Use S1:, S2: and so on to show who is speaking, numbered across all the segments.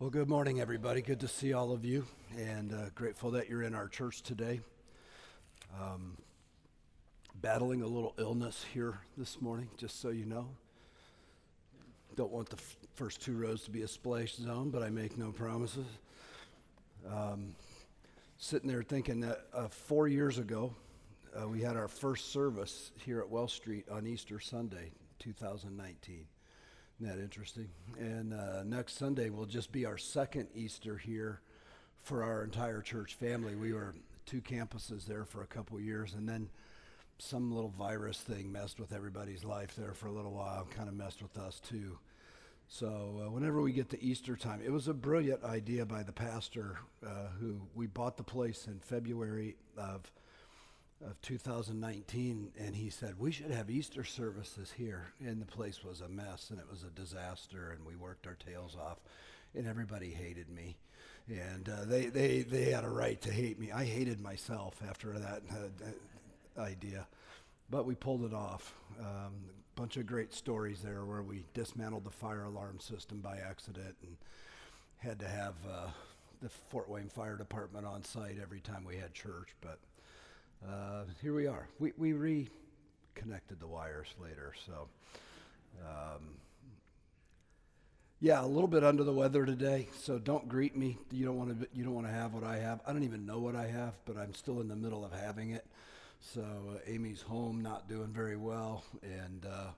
S1: Well, good morning, everybody. Good to see all of you, and uh, grateful that you're in our church today. Um, battling a little illness here this morning, just so you know. Don't want the f- first two rows to be a splash zone, but I make no promises. Um, sitting there thinking that uh, four years ago, uh, we had our first service here at Well Street on Easter Sunday, 2019. Isn't that interesting? And uh, next Sunday will just be our second Easter here for our entire church family. We were two campuses there for a couple years, and then some little virus thing messed with everybody's life there for a little while, kind of messed with us too. So uh, whenever we get to Easter time, it was a brilliant idea by the pastor uh, who we bought the place in February of of 2019, and he said we should have Easter services here, and the place was a mess, and it was a disaster, and we worked our tails off, and everybody hated me, and uh, they they they had a right to hate me. I hated myself after that uh, idea, but we pulled it off. A um, bunch of great stories there where we dismantled the fire alarm system by accident and had to have uh, the Fort Wayne Fire Department on site every time we had church, but uh, here we are. We, we reconnected the wires later, so. Um, yeah, a little bit under the weather today, so don't greet me. You don't want to. You don't want to have what I have. I don't even know what I have, but I'm still in the middle of having it. So uh, Amy's home, not doing very well, and uh,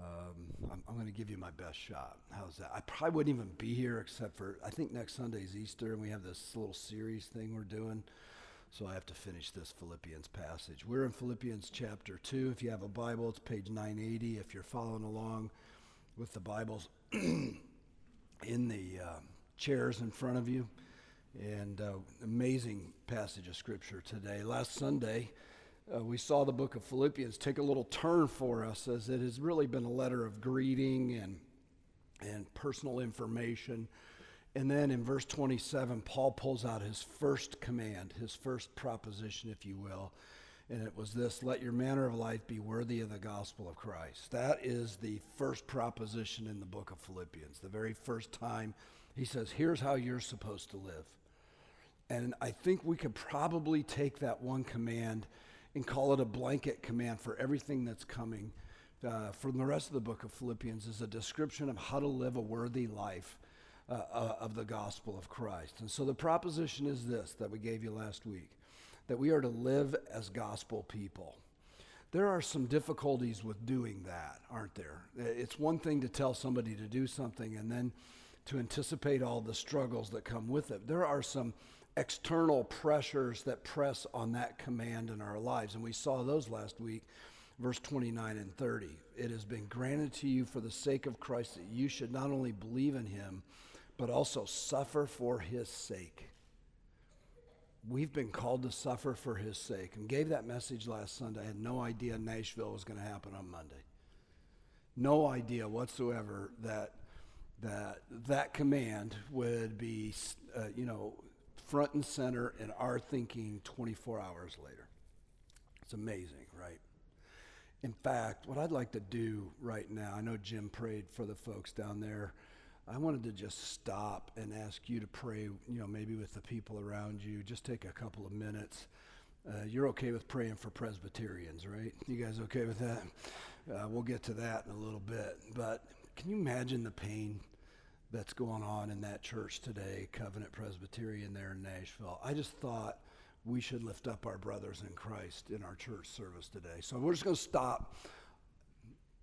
S1: um, I'm, I'm going to give you my best shot. How's that? I probably wouldn't even be here except for I think next Sunday's Easter, and we have this little series thing we're doing. So I have to finish this Philippians passage. We're in Philippians chapter 2. If you have a Bible, it's page 980. If you're following along with the Bibles in the uh, chairs in front of you, and uh, amazing passage of Scripture today. Last Sunday, uh, we saw the book of Philippians take a little turn for us as it has really been a letter of greeting and, and personal information and then in verse 27, Paul pulls out his first command, his first proposition, if you will. And it was this let your manner of life be worthy of the gospel of Christ. That is the first proposition in the book of Philippians. The very first time he says, here's how you're supposed to live. And I think we could probably take that one command and call it a blanket command for everything that's coming uh, from the rest of the book of Philippians is a description of how to live a worthy life uh, uh, of the gospel of Christ. And so the proposition is this that we gave you last week that we are to live as gospel people. There are some difficulties with doing that, aren't there? It's one thing to tell somebody to do something and then to anticipate all the struggles that come with it. There are some external pressures that press on that command in our lives, and we saw those last week verse 29 and 30. It has been granted to you for the sake of Christ that you should not only believe in him, but also suffer for his sake. We've been called to suffer for his sake and gave that message last Sunday. I had no idea Nashville was going to happen on Monday. No idea whatsoever that that that command would be, uh, you know, front and center in our thinking 24 hours later. It's amazing, right? In fact, what I'd like to do right now, I know Jim prayed for the folks down there. I wanted to just stop and ask you to pray, you know, maybe with the people around you. Just take a couple of minutes. Uh, you're okay with praying for Presbyterians, right? You guys okay with that? Uh, we'll get to that in a little bit. But can you imagine the pain that's going on in that church today, Covenant Presbyterian there in Nashville? I just thought we should lift up our brothers in Christ in our church service today. So we're just going to stop.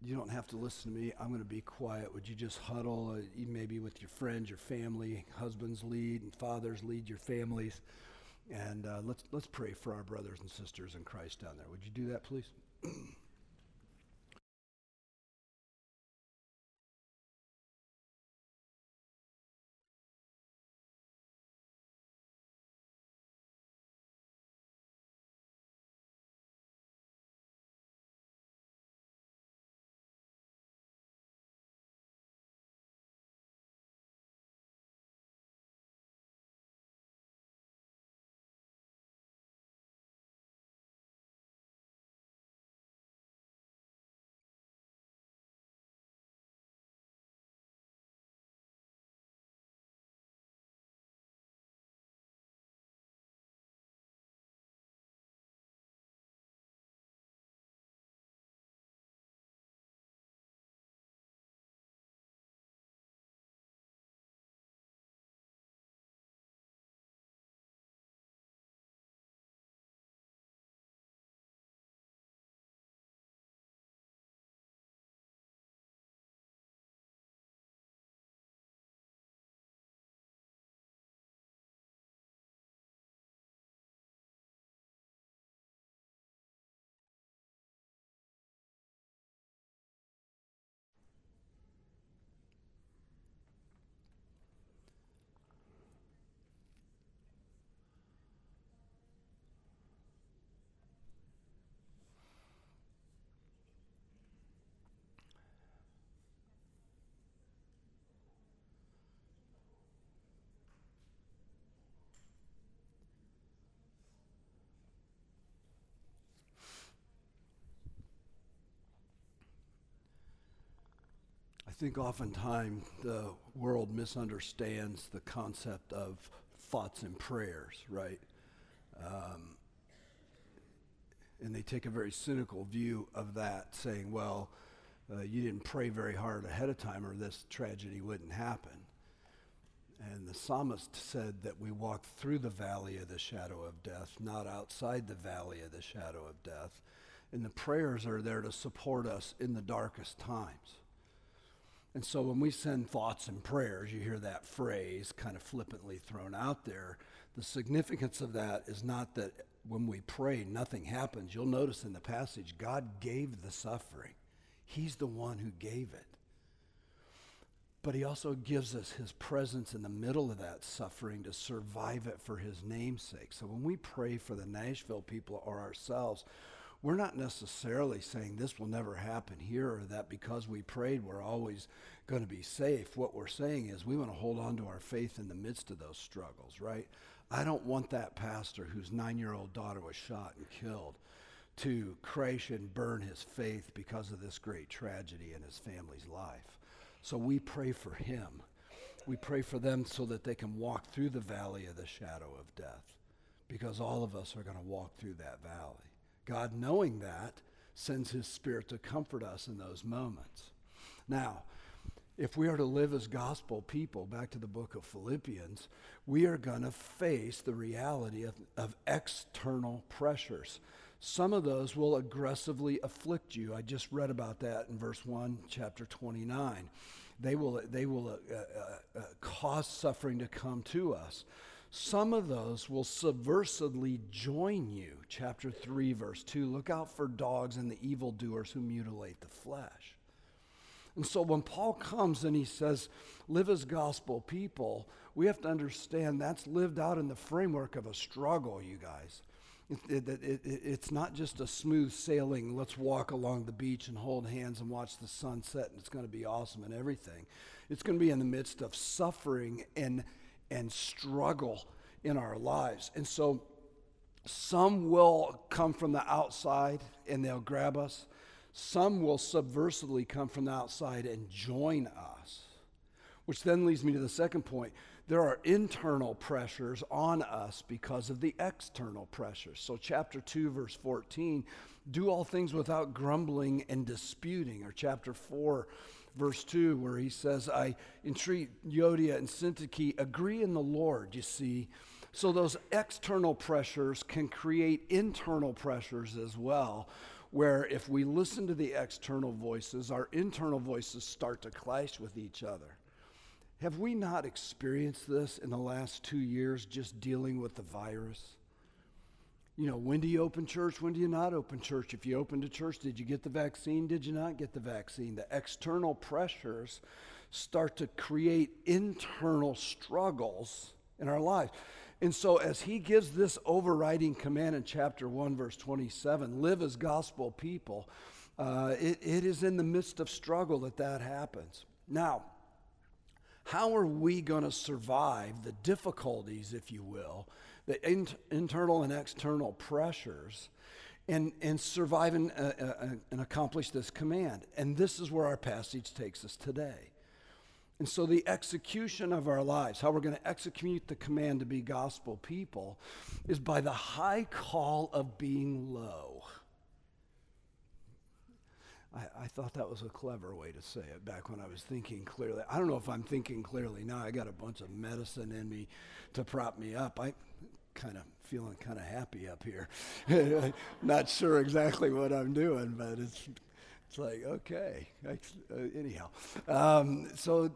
S1: You don't have to listen to me. I'm going to be quiet. Would you just huddle, uh, maybe with your friends, your family, husbands lead, and fathers lead your families, and uh, let's let's pray for our brothers and sisters in Christ down there. Would you do that, please? think oftentimes the world misunderstands the concept of thoughts and prayers, right? Um, and they take a very cynical view of that, saying, well, uh, you didn't pray very hard ahead of time or this tragedy wouldn't happen. And the psalmist said that we walk through the valley of the shadow of death, not outside the valley of the shadow of death. And the prayers are there to support us in the darkest times. And so when we send thoughts and prayers, you hear that phrase kind of flippantly thrown out there. The significance of that is not that when we pray, nothing happens. You'll notice in the passage, God gave the suffering, He's the one who gave it. But He also gives us His presence in the middle of that suffering to survive it for His namesake. So when we pray for the Nashville people or ourselves, we're not necessarily saying this will never happen here or that because we prayed we're always going to be safe. What we're saying is we want to hold on to our faith in the midst of those struggles, right? I don't want that pastor whose nine year old daughter was shot and killed to crash and burn his faith because of this great tragedy in his family's life. So we pray for him. We pray for them so that they can walk through the valley of the shadow of death because all of us are going to walk through that valley. God, knowing that, sends his spirit to comfort us in those moments. Now, if we are to live as gospel people, back to the book of Philippians, we are going to face the reality of, of external pressures. Some of those will aggressively afflict you. I just read about that in verse 1, chapter 29. They will, they will uh, uh, uh, cause suffering to come to us. Some of those will subversively join you. Chapter 3, verse 2. Look out for dogs and the evildoers who mutilate the flesh. And so when Paul comes and he says, live as gospel people, we have to understand that's lived out in the framework of a struggle, you guys. It, it, it, it's not just a smooth sailing, let's walk along the beach and hold hands and watch the sunset and it's going to be awesome and everything. It's going to be in the midst of suffering and, and struggle in our lives. And so some will come from the outside and they'll grab us. Some will subversively come from the outside and join us. Which then leads me to the second point. There are internal pressures on us because of the external pressures. So, chapter 2, verse 14 do all things without grumbling and disputing. Or, chapter 4, verse 2, where he says, I entreat Euodia and Syntyche, agree in the Lord, you see. So, those external pressures can create internal pressures as well where if we listen to the external voices, our internal voices start to clash with each other. Have we not experienced this in the last two years just dealing with the virus? You know, when do you open church? When do you not open church? If you opened a church, did you get the vaccine? Did you not get the vaccine? The external pressures start to create internal struggles in our lives. And so, as he gives this overriding command in chapter 1, verse 27 live as gospel people, uh, it, it is in the midst of struggle that that happens. Now, how are we going to survive the difficulties, if you will, the in, internal and external pressures, and, and survive and, uh, uh, and accomplish this command? And this is where our passage takes us today. And so, the execution of our lives, how we're going to execute the command to be gospel people, is by the high call of being low. I, I, thought that was a clever way to say it back when I was thinking clearly. I don't know if I'm thinking clearly now. I got a bunch of medicine in me to prop me up. I kind of feeling kind of happy up here. Not sure exactly what I'm doing, but it's it's like, okay. Uh, anyhow, um, so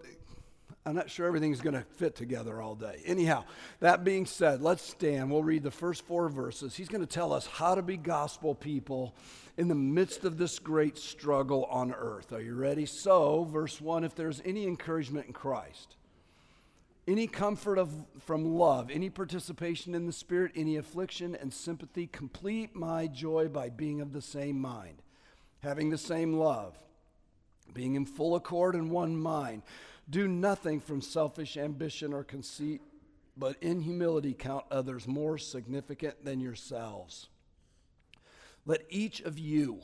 S1: I'm not sure everything's going to fit together all day. Anyhow, that being said, let's stand. We'll read the first four verses. He's going to tell us how to be gospel people in the midst of this great struggle on earth. Are you ready? So, verse 1 if there's any encouragement in Christ, any comfort of, from love, any participation in the Spirit, any affliction and sympathy, complete my joy by being of the same mind having the same love, being in full accord and one mind. Do nothing from selfish ambition or conceit, but in humility count others more significant than yourselves. Let each of you,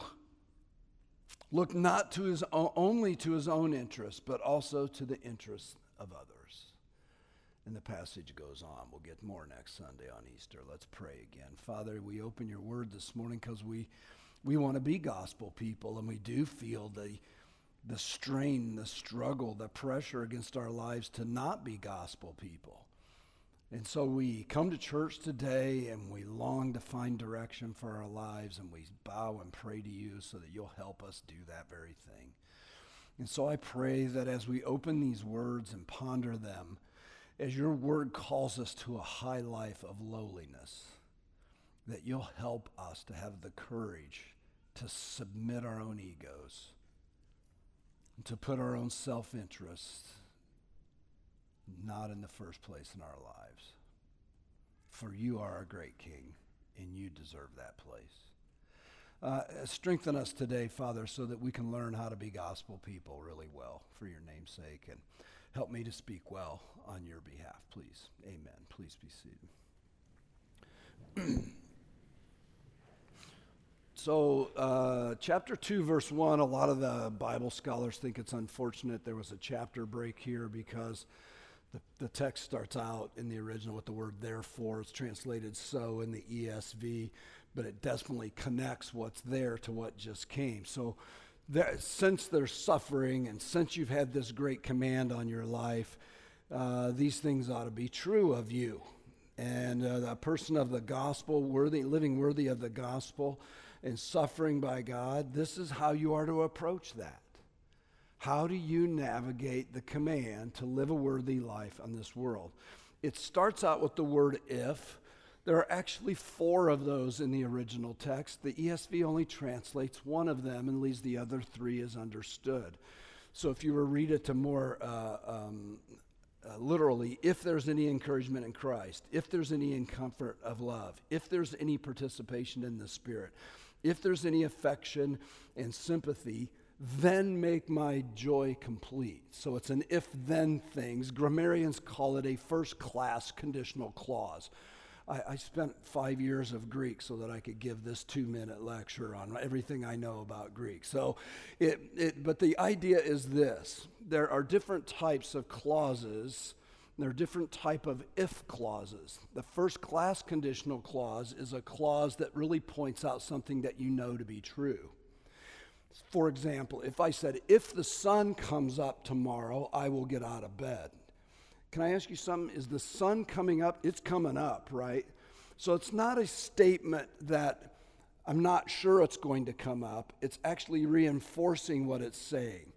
S1: look not to his own, only to his own interests, but also to the interests of others. And the passage goes on. We'll get more next Sunday on Easter. Let's pray again. Father, we open your word this morning because we, we want to be gospel people, and we do feel the, the strain, the struggle, the pressure against our lives to not be gospel people. And so we come to church today and we long to find direction for our lives and we bow and pray to you so that you'll help us do that very thing. And so I pray that as we open these words and ponder them, as your word calls us to a high life of lowliness, that you'll help us to have the courage to submit our own egos, to put our own self interest not in the first place in our lives. For you are our great King, and you deserve that place. Uh, strengthen us today, Father, so that we can learn how to be gospel people really well for your name's sake. And help me to speak well on your behalf, please. Amen. Please be seated. so, uh, chapter 2, verse 1, a lot of the Bible scholars think it's unfortunate there was a chapter break here because the, the text starts out in the original with the word therefore. It's translated so in the ESV, but it definitely connects what's there to what just came. So, there, since there's suffering and since you've had this great command on your life, uh, these things ought to be true of you. And uh, a person of the gospel, worthy, living worthy of the gospel and suffering by God, this is how you are to approach that. How do you navigate the command to live a worthy life on this world? It starts out with the word if. There are actually four of those in the original text. The ESV only translates one of them and leaves the other three as understood. So if you were to read it to more uh, um, uh, literally, if there's any encouragement in Christ, if there's any in comfort of love, if there's any participation in the Spirit, if there's any affection and sympathy, then make my joy complete. So it's an if then things. Grammarians call it a first class conditional clause. I, I, spent five years of Greek so that I could give this two minute lecture on everything I know about Greek. So, it, it, but the idea is this there are different types of clauses. There are different type of if clauses. The first class conditional clause is a clause that really points out something that you know to be true. For example, if I said, if the sun comes up tomorrow, I will get out of bed. Can I ask you something? Is the sun coming up? It's coming up, right? So it's not a statement that I'm not sure it's going to come up. It's actually reinforcing what it's saying.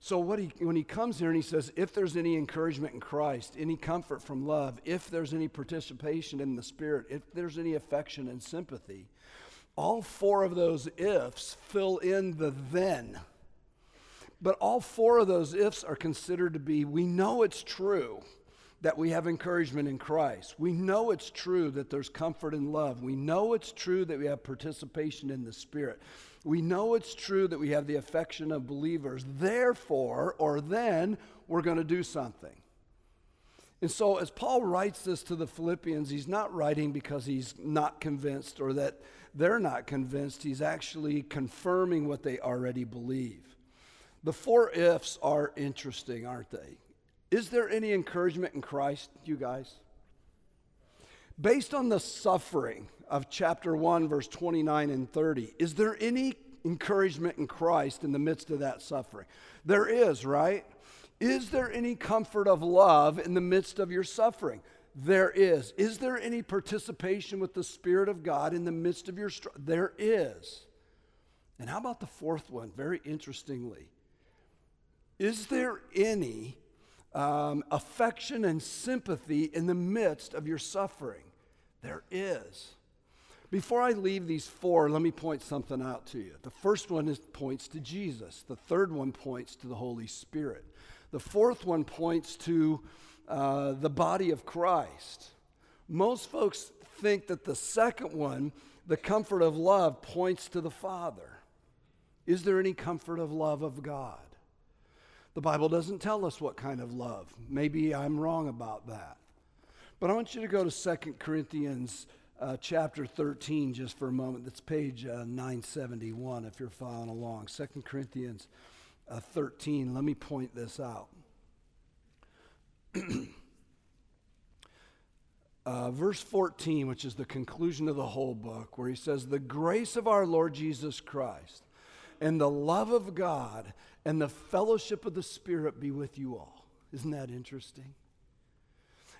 S1: So what he, when he comes here and he says, if there's any encouragement in Christ, any comfort from love, if there's any participation in the Spirit, if there's any affection and sympathy, all four of those ifs fill in the then. But all four of those ifs are considered to be we know it's true that we have encouragement in Christ. We know it's true that there's comfort and love. We know it's true that we have participation in the Spirit. We know it's true that we have the affection of believers. Therefore, or then, we're going to do something. And so, as Paul writes this to the Philippians, he's not writing because he's not convinced or that they're not convinced. He's actually confirming what they already believe. The four ifs are interesting, aren't they? Is there any encouragement in Christ, you guys? Based on the suffering of chapter 1, verse 29 and 30, is there any encouragement in Christ in the midst of that suffering? There is, right? Is there any comfort of love in the midst of your suffering? There is. Is there any participation with the Spirit of God in the midst of your struggle? There is. And how about the fourth one? Very interestingly, is there any um, affection and sympathy in the midst of your suffering? There is. Before I leave these four, let me point something out to you. The first one is, points to Jesus, the third one points to the Holy Spirit, the fourth one points to uh, the body of Christ. Most folks think that the second one, the comfort of love, points to the Father. Is there any comfort of love of God? The Bible doesn't tell us what kind of love. Maybe I'm wrong about that. But I want you to go to 2 Corinthians uh, chapter 13 just for a moment. That's page uh, 971 if you're following along. 2 Corinthians uh, 13. Let me point this out. uh, verse 14, which is the conclusion of the whole book, where he says, The grace of our Lord Jesus Christ and the love of God and the fellowship of the Spirit be with you all. Isn't that interesting?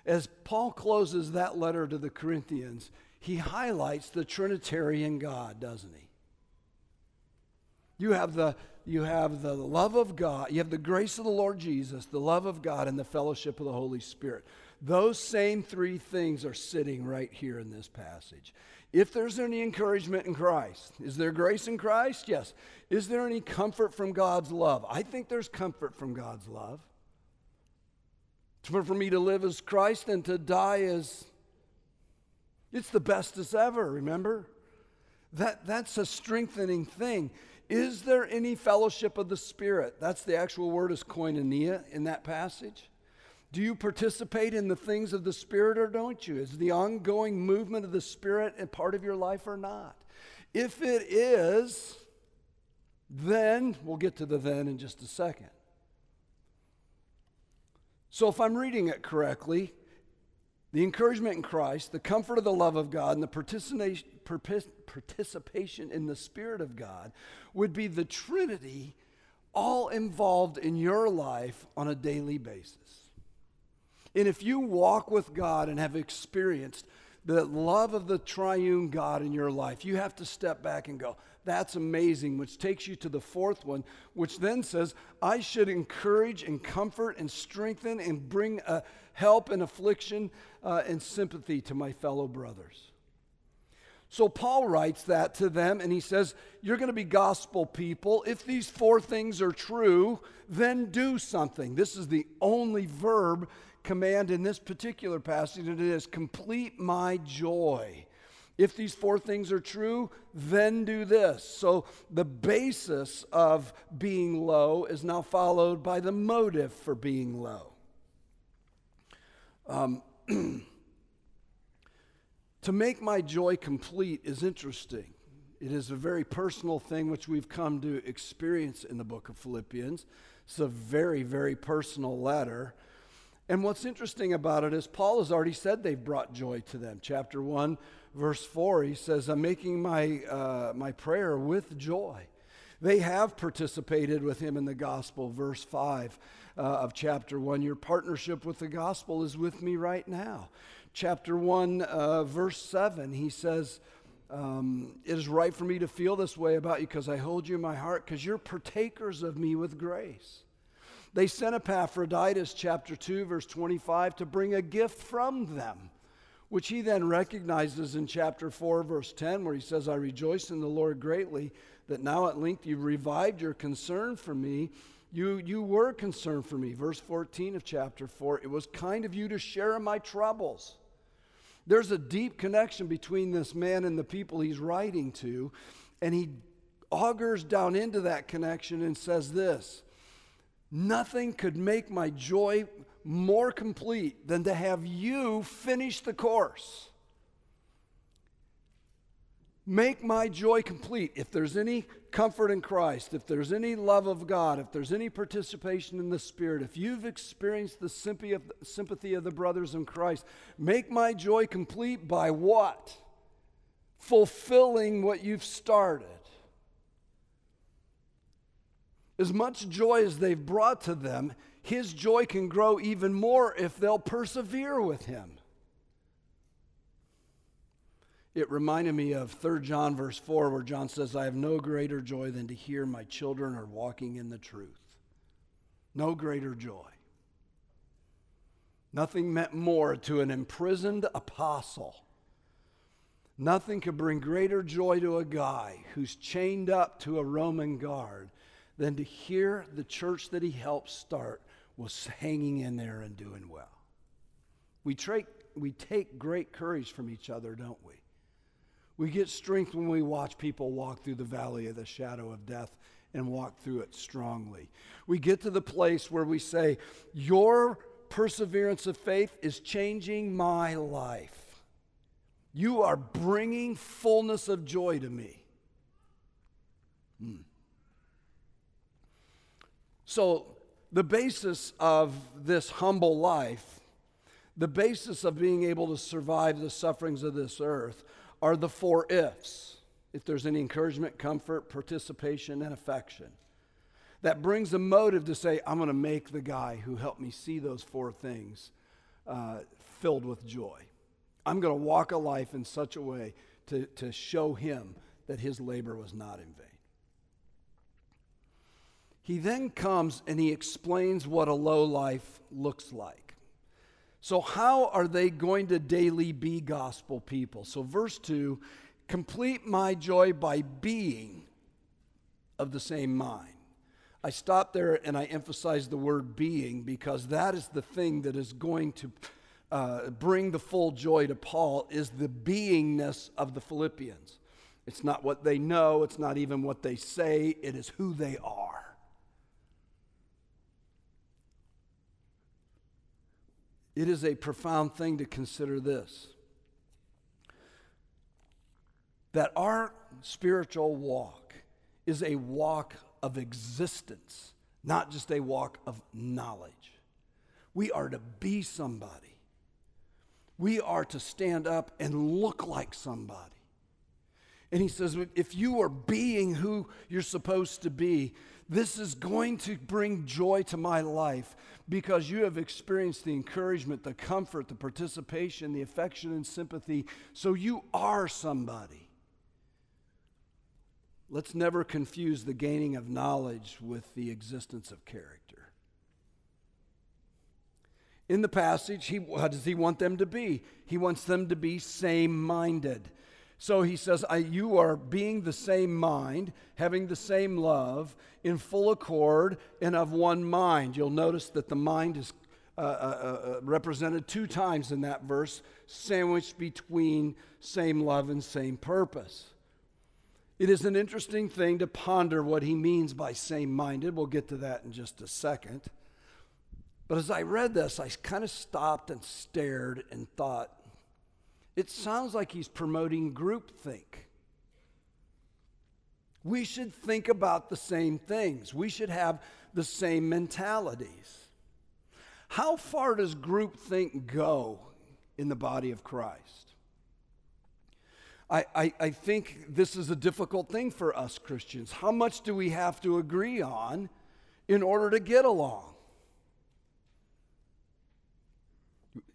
S1: As Paul closes that letter to the Corinthians, he highlights the Trinitarian God, doesn't he? You have the you have the love of God, you have the grace of the Lord Jesus, the love of God, and the fellowship of the Holy Spirit. Those same three things are sitting right here in this passage. If there's any encouragement in Christ, is there grace in Christ? Yes. Is there any comfort from God's love? I think there's comfort from God's love. For, for me to live as Christ and to die as it's the bestest ever, remember? That, that's a strengthening thing. Is there any fellowship of the Spirit? That's the actual word is koinonia in that passage. Do you participate in the things of the Spirit or don't you? Is the ongoing movement of the Spirit a part of your life or not? If it is, then, we'll get to the then in just a second. So, if I'm reading it correctly, the encouragement in Christ, the comfort of the love of God, and the participation, in the Spirit of God would be the Trinity all involved in your life on a daily basis. And if you walk with God and have experienced the love of the triune God in your life, you have to step back and go, that's amazing, which takes you to the fourth one, which then says, I should encourage and comfort and strengthen and bring a help and affliction uh, and sympathy to my fellow brothers. So Paul writes that to them and he says, You're going to be gospel people. If these four things are true, then do something. This is the only verb command in this particular passage, and it is complete my joy. If these four things are true, then do this. So the basis of being low is now followed by the motive for being low. Um, to make my joy complete is interesting. It is a very personal thing which we've come to experience in the book of Philippians. It's a very, very personal letter. And what's interesting about it is Paul has already said they've brought joy to them. Chapter 1, verse 4, he says, I'm making my, uh, my prayer with joy. They have participated with him in the gospel. Verse 5 uh, of chapter 1 Your partnership with the gospel is with me right now. Chapter 1, uh, verse 7, he says, um, It is right for me to feel this way about you because I hold you in my heart because you're partakers of me with grace. They sent Epaphroditus, chapter 2, verse 25, to bring a gift from them, which he then recognizes in chapter 4, verse 10, where he says, I rejoice in the Lord greatly that now at length you've revived your concern for me. You, you were concerned for me. Verse 14 of chapter 4 it was kind of you to share in my troubles. There's a deep connection between this man and the people he's writing to, and he augurs down into that connection and says this Nothing could make my joy more complete than to have you finish the course. Make my joy complete. If there's any comfort in Christ, if there's any love of God, if there's any participation in the Spirit, if you've experienced the sympathy of, the brothers in Christ, make my joy complete by what? Fulfilling what you've started. As much joy as they've brought to them, his joy can grow even more if they'll persevere with him it reminded me of 3 John verse 4 where John says, I have no greater joy than to hear my children are walking in the truth. No greater joy. Nothing meant more to an imprisoned apostle. Nothing could bring greater joy to a guy who's chained up to a Roman guard than to hear the church that he helped start was hanging in there and doing well. We, tra- we take great courage from each other, don't we? We get strength when we watch people walk through the valley of the shadow of death and walk through it strongly. We get to the place where we say, Your perseverance of faith is changing my life. You are bringing fullness of joy to me. Hmm. So, the basis of this humble life, the basis of being able to survive the sufferings of this earth, are the four ifs. If there's any encouragement, comfort, participation, and affection. That brings a motive to say, I'm going to make the guy who helped me see those four things uh, filled with joy. I'm going to walk a life in such a way to, to show him that his labor was not in vain. He then comes and he explains what a low life looks like. So, how are they going to daily be gospel people? So, verse 2 complete my joy by being of the same mind. I stop there and I emphasize the word being because that is the thing that is going to uh, bring the full joy to Paul is the beingness of the Philippians. It's not what they know, it's not even what they say, it is who they are. It is a profound thing to consider this that our spiritual walk is a walk of existence, not just a walk of knowledge. We are to be somebody. We are to stand up and look like somebody. And he says, if you are being who you're supposed to be, this is going to bring joy to my life because you have experienced the encouragement, the comfort, the participation, the affection, and sympathy. So you are somebody. Let's never confuse the gaining of knowledge with the existence of character. In the passage, he, how does he want them to be? He wants them to be same minded. So he says, You are being the same mind, having the same love, in full accord, and of one mind. You'll notice that the mind is uh, uh, uh, uh, represented two times in that verse, sandwiched between same love and same purpose. It is an interesting thing to ponder what he means by same minded. We'll get to that in just a second. But as I read this, I kind of stopped and stared and thought, it sounds like he's promoting groupthink. We should think about the same things. We should have the same mentalities. How far does groupthink go in the body of Christ? I, I, I, think this is a difficult thing for us Christians. How much do we have to agree on in order to get along?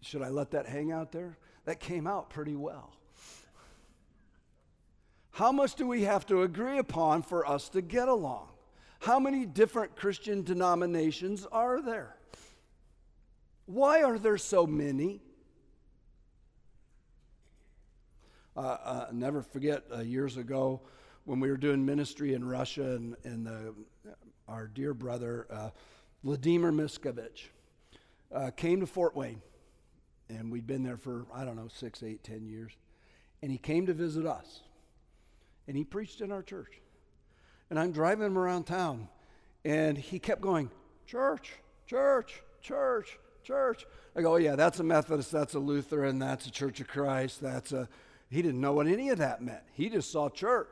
S1: Should I let that hang out there? That came out pretty well. How much do we have to agree upon for us to get along? How many different Christian denominations are there? Why are there so many? Uh, uh, never forget uh, years ago when we were doing ministry in Russia, and, and the, our dear brother uh, Vladimir Miskovich uh, came to Fort Wayne and we'd been there for, I don't know, six, eight, ten years. And he came to visit us. And he preached in our church. And I'm driving him around town, and he kept going, Church, church, church, church. I go, oh, yeah, that's a Methodist, that's a Lutheran, that's a Church of Christ, that's a. He didn't know what any of that meant. He just saw church.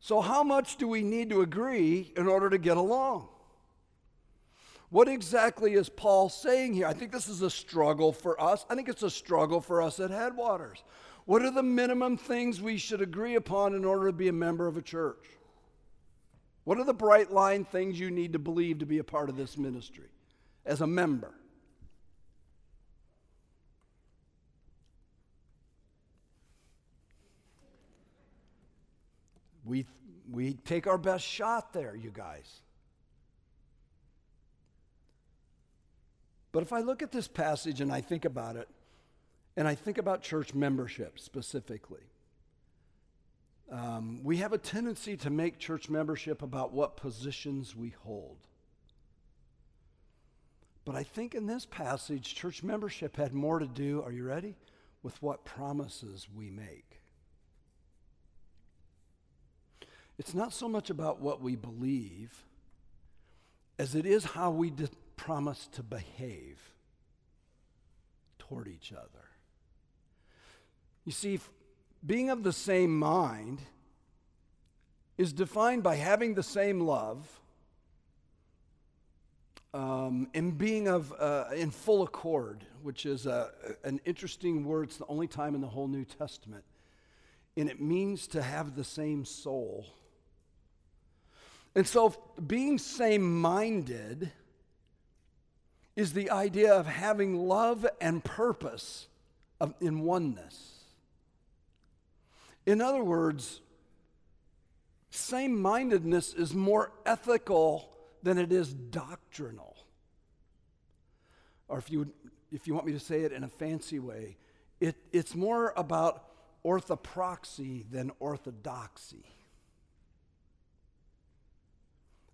S1: So, how much do we need to agree in order to get along? What exactly is Paul saying here? I think this is a struggle for us. I think it's a struggle for us at Headwaters. What are the minimum things we should agree upon in order to be a member of a church? What are the bright line things you need to believe to be a part of this ministry as a member? We, we take our best shot there, you guys. But if I look at this passage and I think about it, and I think about church membership specifically, um, we have a tendency to make church membership about what positions we hold. But I think in this passage, church membership had more to do, are you ready? With what promises we make. It's not so much about what we believe as it is how we de- promise to behave toward each other. You see, being of the same mind is defined by having the same love um, and being of uh, in full accord, which is a, an interesting word. It's the only time in the whole New Testament, and it means to have the same soul. And so, being same-minded is the idea of having love and purpose of, in oneness. In other words, same mindedness is more ethical than it is doctrinal. Or if you, if you want me to say it in a fancy way, it, it's more about orthopraxy than orthodoxy.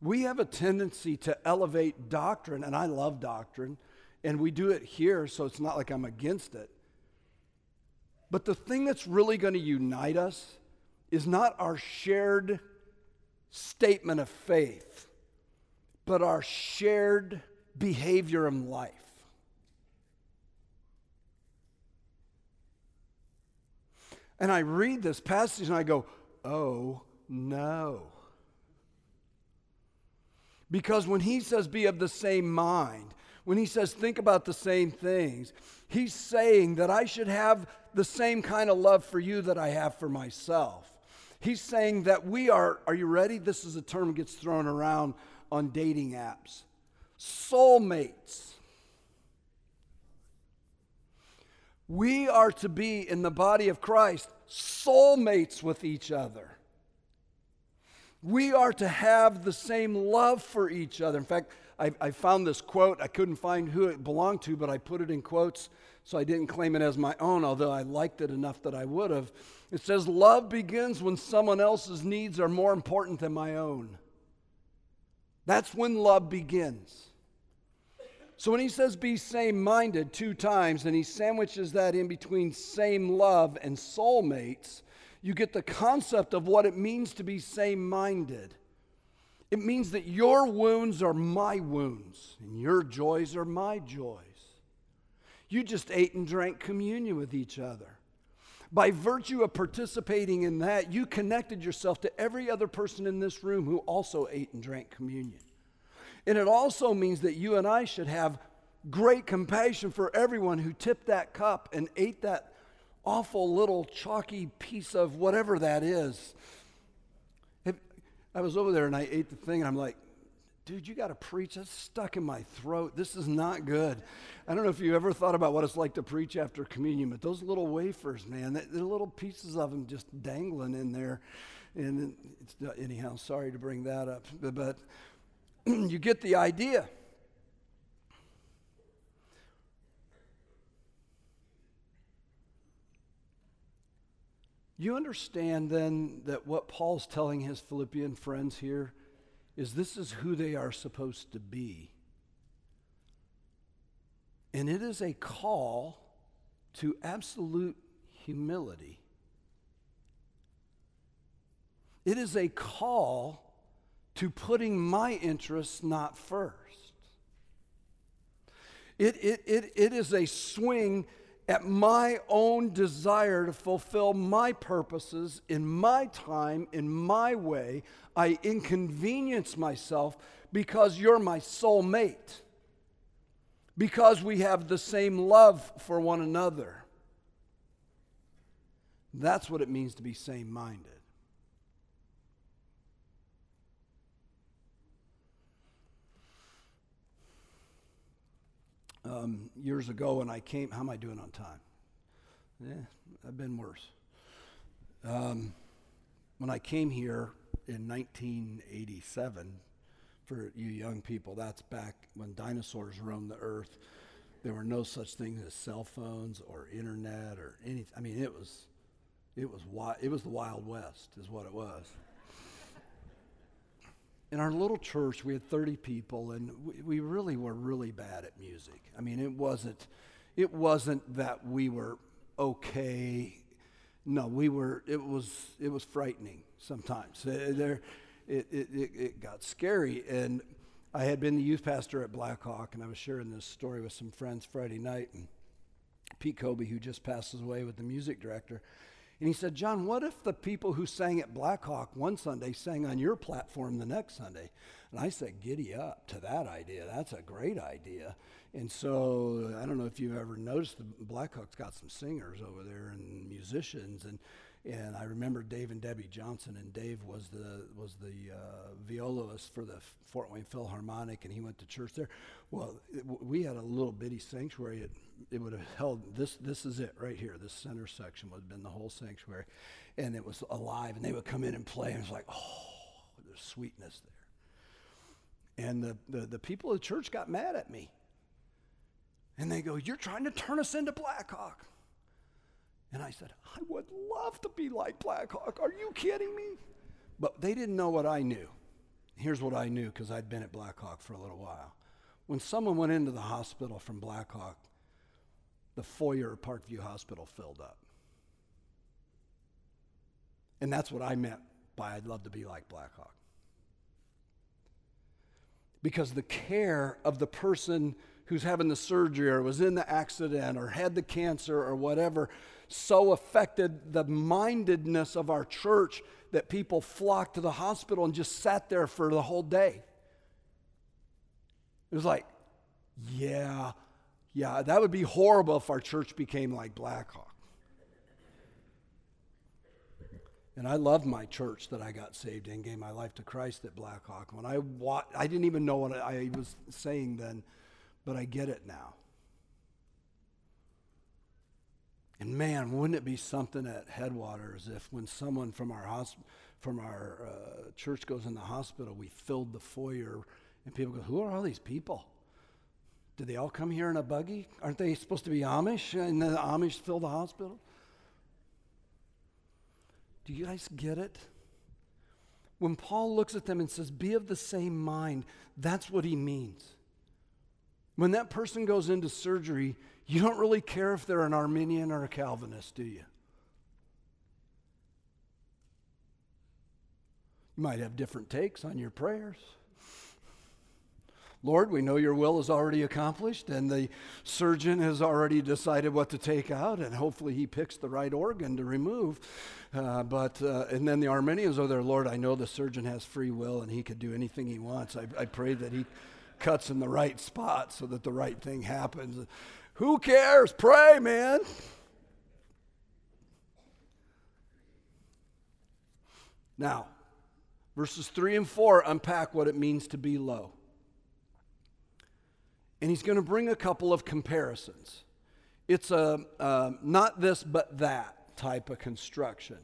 S1: We have a tendency to elevate doctrine, and I love doctrine, and we do it here, so it's not like I'm against it. But the thing that's really going to unite us is not our shared statement of faith, but our shared behavior in life. And I read this passage and I go, oh no. Because when he says be of the same mind, when he says think about the same things, he's saying that I should have the same kind of love for you that I have for myself. He's saying that we are, are you ready? This is a term that gets thrown around on dating apps. Soulmates. We are to be in the body of Christ soulmates with each other. We are to have the same love for each other. In fact, I, I, found this quote. I couldn't find who it belonged to, but I put it in quotes so I didn't claim it as my own, although I liked it enough that I would have. It says, Love begins when someone else's needs are more important than my own. That's when love begins. So when he says be same minded two times, and he sandwiches that in between same love and soulmates, you get the concept of what it means to be same minded. It means that your wounds are my wounds, and your joys are my joys. You just ate and drank communion with each other. By virtue of participating in that, you connected yourself to every other person in this room who also ate and drank communion. And it also means that you and I should have great compassion for everyone who tipped that cup and ate that awful little chalky piece of whatever that is. I was over there and I ate the thing, and I'm like, dude, you got to preach. That's stuck in my throat. This is not good. I don't know if you ever thought about what it's like to preach after communion, but those little wafers, man, they're little pieces of them just dangling in there. And anyhow, sorry to bring that up, but, but you get the idea. You understand then that what Paul's telling his Philippian friends here is this is who they are supposed to be. And it is a call to absolute humility. It is a call to putting my interests not first. It, it, it, it is a swing at my own desire to fulfill my purposes in my time, in my way. I inconvenience myself because you're my soulmate, because we have the same love for one another. That's what it means to be same minded. Um, years ago when I came. How am I doing on time? Yeah, I've been worse. Um, when I came here in 1987, for you young people, that's back when dinosaurs roamed the earth. There were no such things as cell phones or internet or anything. I mean, it was, it was, wild. it was the Wild West, is what it was in our little church, we had 30 people, and we, we, really were really bad at music. I mean, it wasn't, it wasn't that we were okay. No, we were. It was, it was frightening sometimes. Uh, there, it, it, it, it got scary, and I had been the youth pastor at Blackhawk, and I was sharing this story with some friends Friday night, and Pete Kobe, who just passes away with the music director. And he said, John, what if the people who sang at Blackhawk one Sunday sang on your platform the next Sunday? And I said, giddy up to that idea. That's a great idea. And so I don't know if you've ever noticed the Blackhawks got some singers over there and musicians. And and I remember Dave and Debbie Johnson, and Dave was the was the uh, violist for the Fort Wayne Philharmonic, and he went to church there. Well, it, we had a little bitty sanctuary. It, it would have held this. This is it right here. This center section would have been the whole sanctuary, and it was alive. And they would come in and play, and it was like, oh, there's sweetness there. And the, the, the people of the church got mad at me. And they go, You're trying to turn us into Blackhawk. And I said, I would love to be like Blackhawk. Are you kidding me? But they didn't know what I knew. Here's what I knew because I'd been at Blackhawk for a little while. When someone went into the hospital from Blackhawk, the foyer of Parkview Hospital filled up. And that's what I meant by I'd love to be like Blackhawk. Because the care of the person who's having the surgery or was in the accident or had the cancer or whatever so affected the mindedness of our church that people flocked to the hospital and just sat there for the whole day. It was like, yeah, yeah, that would be horrible if our church became like Blackhawk. And I loved my church that I got saved in, gave my life to Christ at Blackhawk. When I wa- I didn't even know what I was saying then, but I get it now. And man, wouldn't it be something at Headwaters if when someone from our hosp- from our uh, church goes in the hospital, we filled the foyer and people go, Who are all these people? Did they all come here in a buggy? Aren't they supposed to be Amish? And the Amish fill the hospital? Do you guys get it? When Paul looks at them and says, Be of the same mind, that's what he means. When that person goes into surgery, you don't really care if they're an Arminian or a Calvinist, do you? You might have different takes on your prayers. Lord, we know your will is already accomplished, and the surgeon has already decided what to take out, and hopefully he picks the right organ to remove. Uh, but uh, and then the Arminians are there, Lord, I know the surgeon has free will and he could do anything he wants. I, I pray that he cuts in the right spot so that the right thing happens. Who cares? Pray, man. Now, verses 3 and 4 unpack what it means to be low. And he's going to bring a couple of comparisons. It's a uh, not this but that type of construction.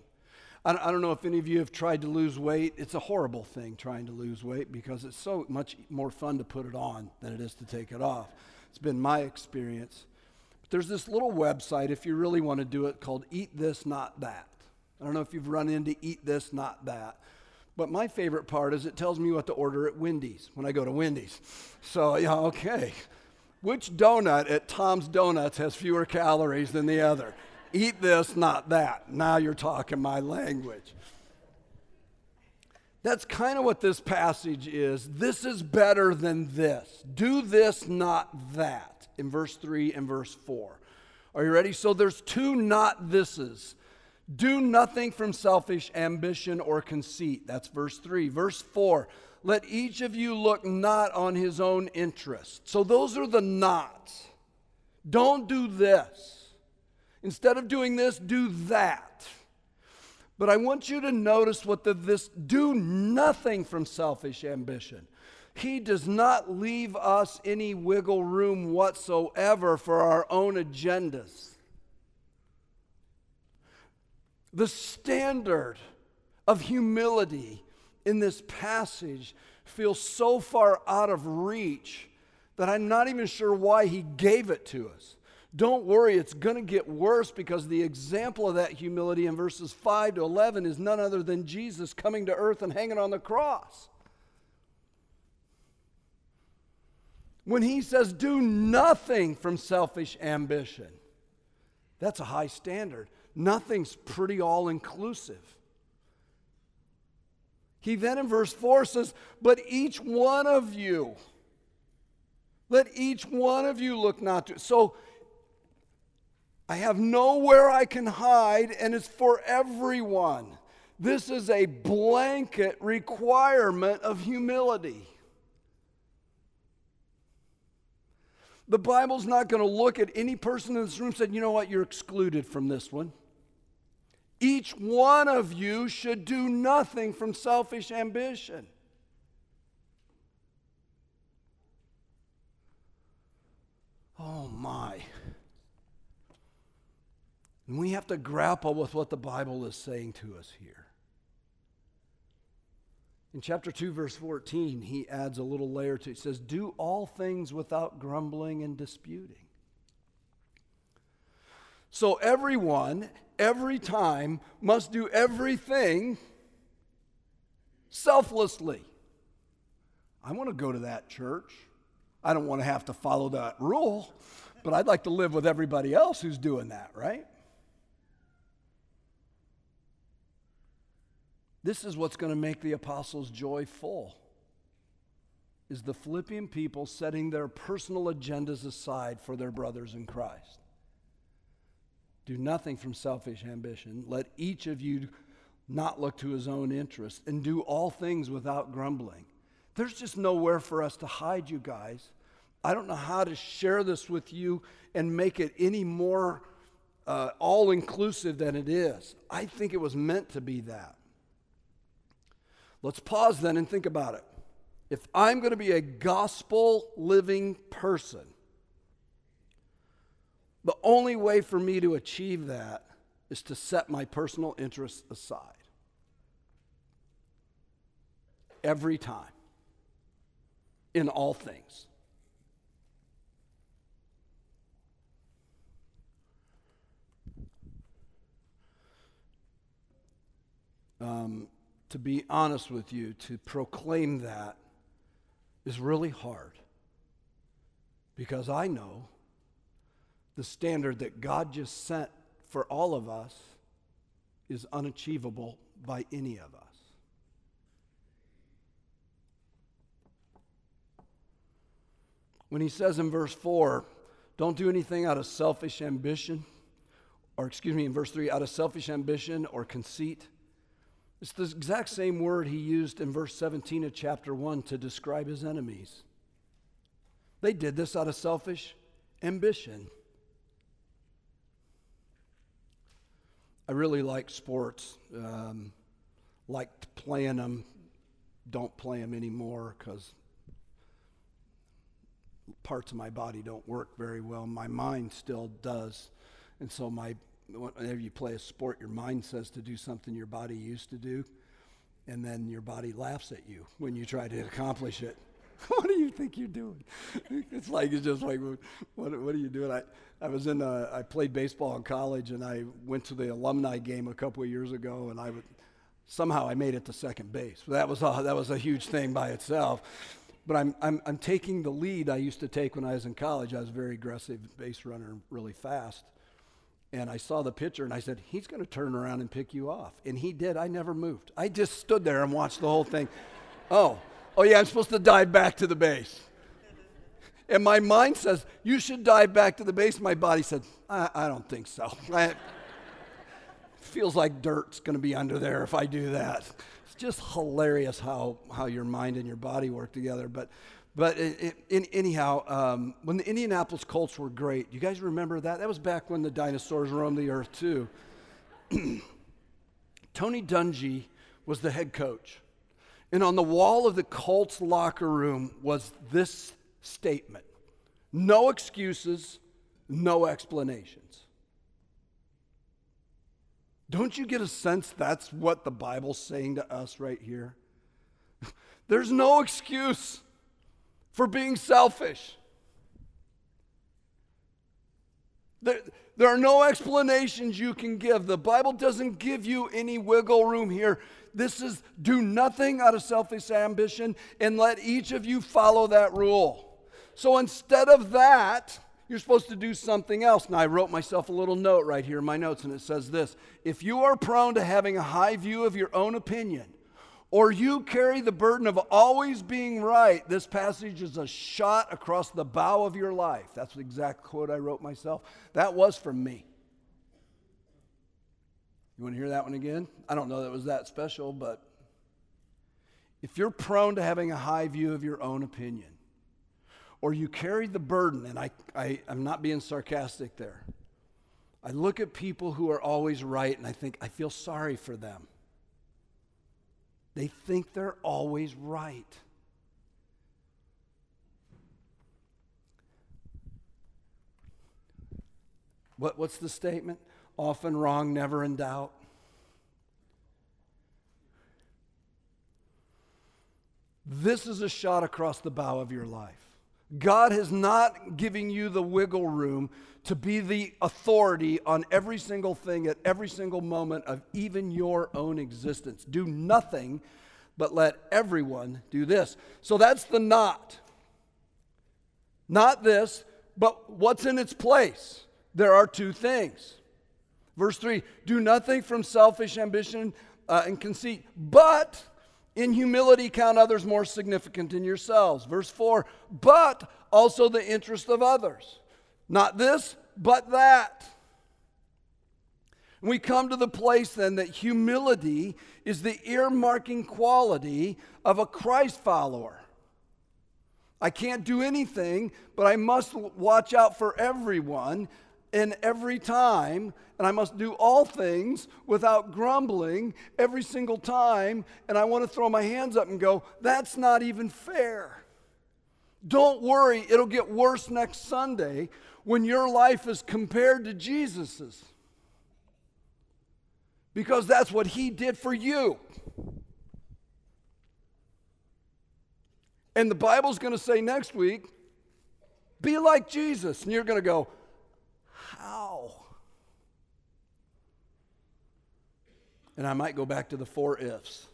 S1: I don't know if any of you have tried to lose weight. It's a horrible thing trying to lose weight because it's so much more fun to put it on than it is to take it off. It's been my experience. But there's this little website, if you really want to do it, called Eat This, Not That. I don't know if you've run into Eat This, Not That. But my favorite part is it tells me what to order at Wendy's when I go to Wendy's. So, yeah, okay. Which donut at Tom's Donuts has fewer calories than the other? Eat this, not that. Now you're talking my language. That's kind of what this passage is. This is better than this. Do this, not that, in verse 3 and verse 4. Are you ready? So there's two not thises. Do nothing from selfish ambition or conceit. That's verse 3. Verse 4. Let each of you look not on his own interest. So those are the nots. Don't do this. Instead of doing this, do that. But I want you to notice what the, this do nothing from selfish ambition. He does not leave us any wiggle room whatsoever for our own agendas. The standard of humility in this passage feels so far out of reach that I'm not even sure why he gave it to us. Don't worry, it's going to get worse because the example of that humility in verses 5 to 11 is none other than Jesus coming to earth and hanging on the cross. When he says, do nothing from selfish ambition, that's a high standard. Nothing's pretty all inclusive. He then in verse 4 says, But each one of you, let each one of you look not to. So I have nowhere I can hide, and it's for everyone. This is a blanket requirement of humility. The Bible's not going to look at any person in this room and say, you know what, you're excluded from this one. Each one of you should do nothing from selfish ambition. Oh my. And we have to grapple with what the Bible is saying to us here. In chapter 2, verse 14, he adds a little layer to it. He says, Do all things without grumbling and disputing. So everyone, every time, must do everything selflessly. I want to go to that church. I don't want to have to follow that rule, but I'd like to live with everybody else who's doing that, right? This is what's going to make the apostles' joy full. Is the Philippian people setting their personal agendas aside for their brothers in Christ? Do nothing from selfish ambition. Let each of you not look to his own interest and do all things without grumbling. There's just nowhere for us to hide, you guys. I don't know how to share this with you and make it any more uh, all inclusive than it is. I think it was meant to be that. Let's pause then and think about it. If I'm going to be a gospel living person, the only way for me to achieve that is to set my personal interests aside. Every time, in all things. Um, to be honest with you, to proclaim that is really hard. Because I know the standard that God just set for all of us is unachievable by any of us. When he says in verse 4, don't do anything out of selfish ambition, or excuse me, in verse 3, out of selfish ambition or conceit it's the exact same word he used in verse 17 of chapter 1 to describe his enemies. They did this out of selfish ambition. I really like sports. Um, liked playing them. Don't play them anymore because parts of my body don't work very well. My mind still does. And so my whenever you play a sport, your mind says to do something your body used to do, and then your body laughs at you when you try to accomplish it. what do you think you're doing? it's like it's just like what, what are you doing? I, I was in a, I played baseball in college and I went to the alumni game a couple of years ago and I would somehow I made it to second base. That was a, that was a huge thing by itself. But I'm, I'm, I'm taking the lead I used to take when I was in college. I was a very aggressive base runner, really fast and I saw the pitcher and I said, he's going to turn around and pick you off. And he did. I never moved. I just stood there and watched the whole thing. oh, oh yeah, I'm supposed to dive back to the base. And my mind says, you should dive back to the base. My body said, I, I don't think so. I, feels like dirt's going to be under there if I do that. It's just hilarious how, how your mind and your body work together. But but anyhow, um, when the Indianapolis Colts were great, you guys remember that? That was back when the dinosaurs roamed the earth, too. Tony Dungy was the head coach. And on the wall of the Colts locker room was this statement no excuses, no explanations. Don't you get a sense that's what the Bible's saying to us right here? There's no excuse for being selfish. There, there are no explanations you can give. The Bible doesn't give you any wiggle room here. This is do nothing out of selfish ambition and let each of you follow that rule. So instead of that, you're supposed to do something else. Now, I wrote myself a little note right here in my notes, and it says this If you are prone to having a high view of your own opinion, or you carry the burden of always being right, this passage is a shot across the bow of your life. That's the exact quote I wrote myself. That was from me. You want to hear that one again? I don't know that was that special, but if you're prone to having a high view of your own opinion, or you carry the burden, and I, I, I'm not being sarcastic there. I look at people who are always right and I think, I feel sorry for them. They think they're always right. What, what's the statement? Often wrong, never in doubt. This is a shot across the bow of your life. God is not giving you the wiggle room to be the authority on every single thing at every single moment of even your own existence. Do nothing but let everyone do this. So that's the not. Not this, but what's in its place? There are two things. Verse 3 Do nothing from selfish ambition uh, and conceit, but in humility, count others more significant than yourselves. Verse 4 But also the interest of others. Not this, but that. we come to the place then that humility is the earmarking quality of a Christ follower. I can't do anything, but I must watch out for everyone in every time, and I must do all things without grumbling every single time. And I want to throw my hands up and go, that's not even fair. Don't worry, it'll get worse next Sunday when your life is compared to Jesus's. Because that's what he did for you. And the Bible's going to say next week, be like Jesus. And you're going to go, how? And I might go back to the four ifs.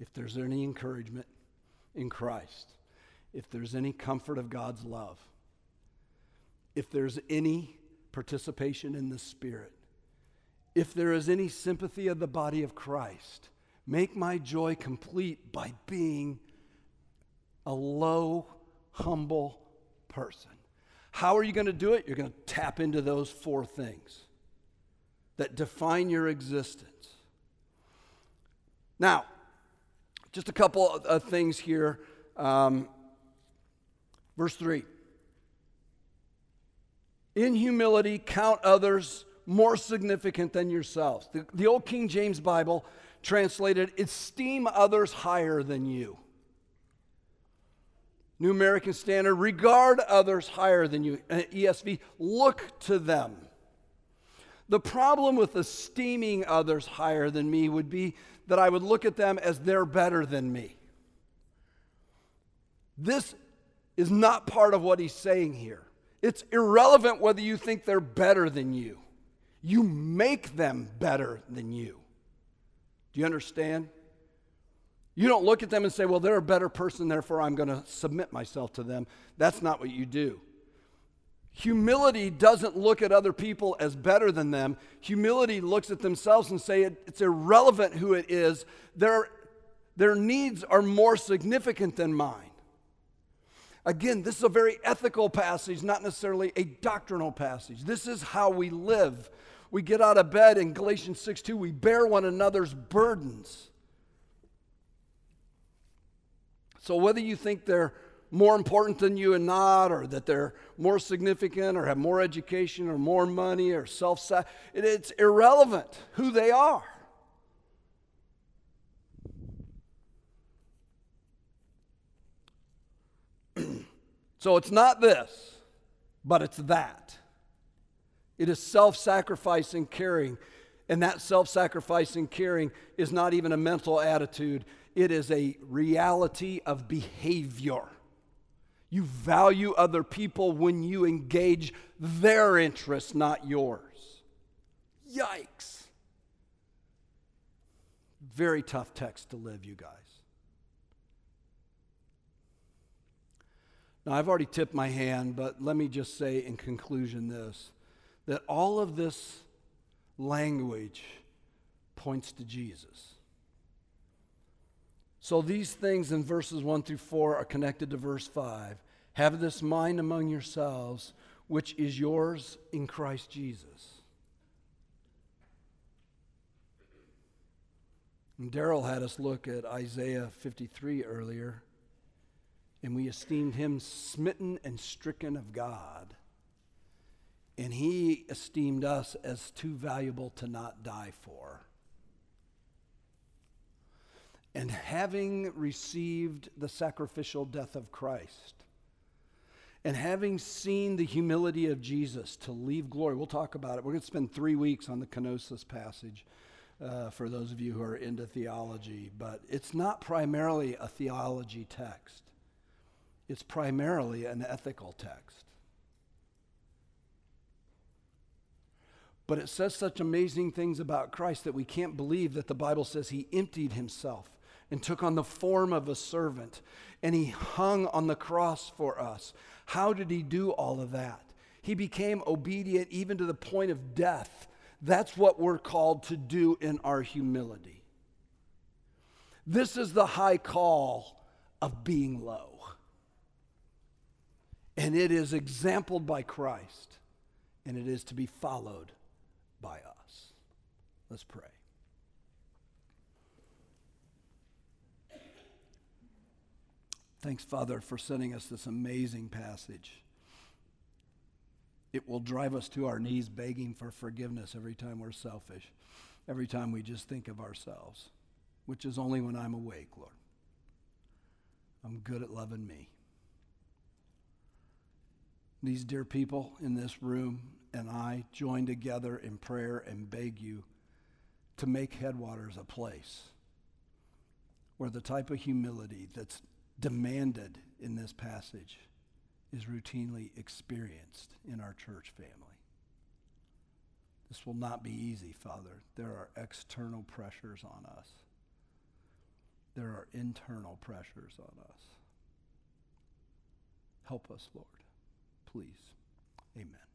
S1: If there's any encouragement in Christ, if there's any comfort of God's love, if there's any participation in the Spirit, if there is any sympathy of the body of Christ, make my joy complete by being a low, humble person. How are you going to do it? You're going to tap into those four things that define your existence. Now, just a couple of things here. Um, verse 3 In humility, count others more significant than yourselves. The, the old King James Bible translated, esteem others higher than you. New American Standard, regard others higher than you. Uh, ESV, look to them. The problem with esteeming others higher than me would be that I would look at them as they're better than me. This is not part of what he's saying here. It's irrelevant whether you think they're better than you. You make them better than you. Do you understand? You don't look at them and say, well, they're a better person, therefore I'm going to submit myself to them. That's not what you do. Humility doesn't look at other people as better than them. Humility looks at themselves and say it, it's irrelevant who it is. Their, their needs are more significant than mine. Again, this is a very ethical passage, not necessarily a doctrinal passage. This is how we live. We get out of bed in Galatians 6 2, we bear one another's burdens. So whether you think they're more important than you and not, or that they're more significant, or have more education, or more money, or self sacrifice, it's irrelevant who they are. so it's not this, but it's that. It is self sacrificing caring. And that self sacrificing caring is not even a mental attitude, it is a reality of behavior. You value other people when you engage their interests, not yours. Yikes. Very tough text to live, you guys. Now, I've already tipped my hand, but let me just say in conclusion this that all of this language points to Jesus. So these things in verses 1 through 4 are connected to verse 5. Have this mind among yourselves, which is yours in Christ Jesus. Daryl had us look at Isaiah 53 earlier, and we esteemed him smitten and stricken of God. And he esteemed us as too valuable to not die for. And having received the sacrificial death of Christ, and having seen the humility of Jesus to leave glory, we'll talk about it. We're going to spend three weeks on the kenosis passage uh, for those of you who are into theology, but it's not primarily a theology text, it's primarily an ethical text. But it says such amazing things about Christ that we can't believe that the Bible says he emptied himself and took on the form of a servant and he hung on the cross for us. How did he do all of that? He became obedient even to the point of death that's what we're called to do in our humility. This is the high call of being low. And it is exampled by Christ, and it is to be followed by us. Let's pray. Thanks, Father, for sending us this amazing passage. It will drive us to our knees begging for forgiveness every time we're selfish, every time we just think of ourselves, which is only when I'm awake, Lord. I'm good at loving me. These dear people in this room and I join together in prayer and beg you to make Headwaters a place where the type of humility that's demanded in this passage is routinely experienced in our church family. This will not be easy, Father. There are external pressures on us. There are internal pressures on us. Help us, Lord. Please. Amen.